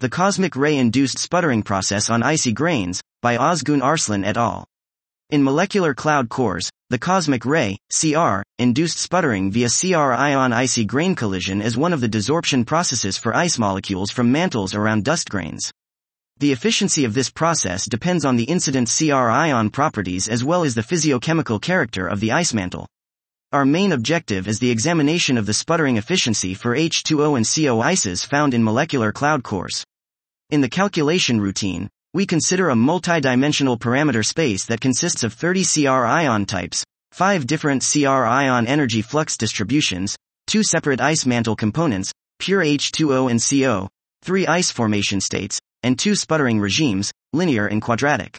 The Cosmic Ray-Induced Sputtering Process on Icy Grains, by Ozgun Arslan et al. In molecular cloud cores, the cosmic ray, CR, induced sputtering via CR ion icy grain collision is one of the desorption processes for ice molecules from mantles around dust grains. The efficiency of this process depends on the incident CR ion properties as well as the physicochemical character of the ice mantle. Our main objective is the examination of the sputtering efficiency for H2O and CO ices found in molecular cloud cores. In the calculation routine, we consider a multi-dimensional parameter space that consists of 30 CR ion types, 5 different CR ion energy flux distributions, 2 separate ice mantle components, pure H2O and CO, 3 ice formation states, and 2 sputtering regimes, linear and quadratic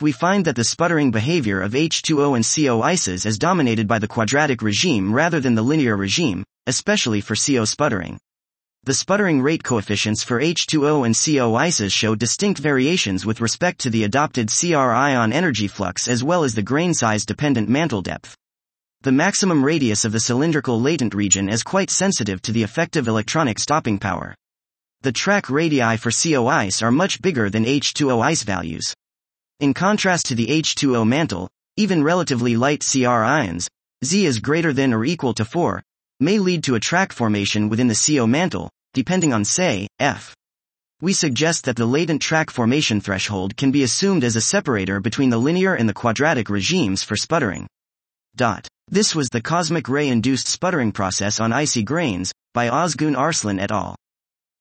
we find that the sputtering behavior of H2O and CO ices is dominated by the quadratic regime rather than the linear regime, especially for CO sputtering. The sputtering rate coefficients for H2O and CO ices show distinct variations with respect to the adopted CR ion energy flux as well as the grain size dependent mantle depth. The maximum radius of the cylindrical latent region is quite sensitive to the effective electronic stopping power. The track radii for CO ice are much bigger than H2O ice values. In contrast to the H2O mantle, even relatively light CR ions, Z is greater than or equal to 4, may lead to a track formation within the CO mantle, depending on say, F. We suggest that the latent track formation threshold can be assumed as a separator between the linear and the quadratic regimes for sputtering. Dot. This was the cosmic ray induced sputtering process on icy grains, by Ozgun Arslan et al.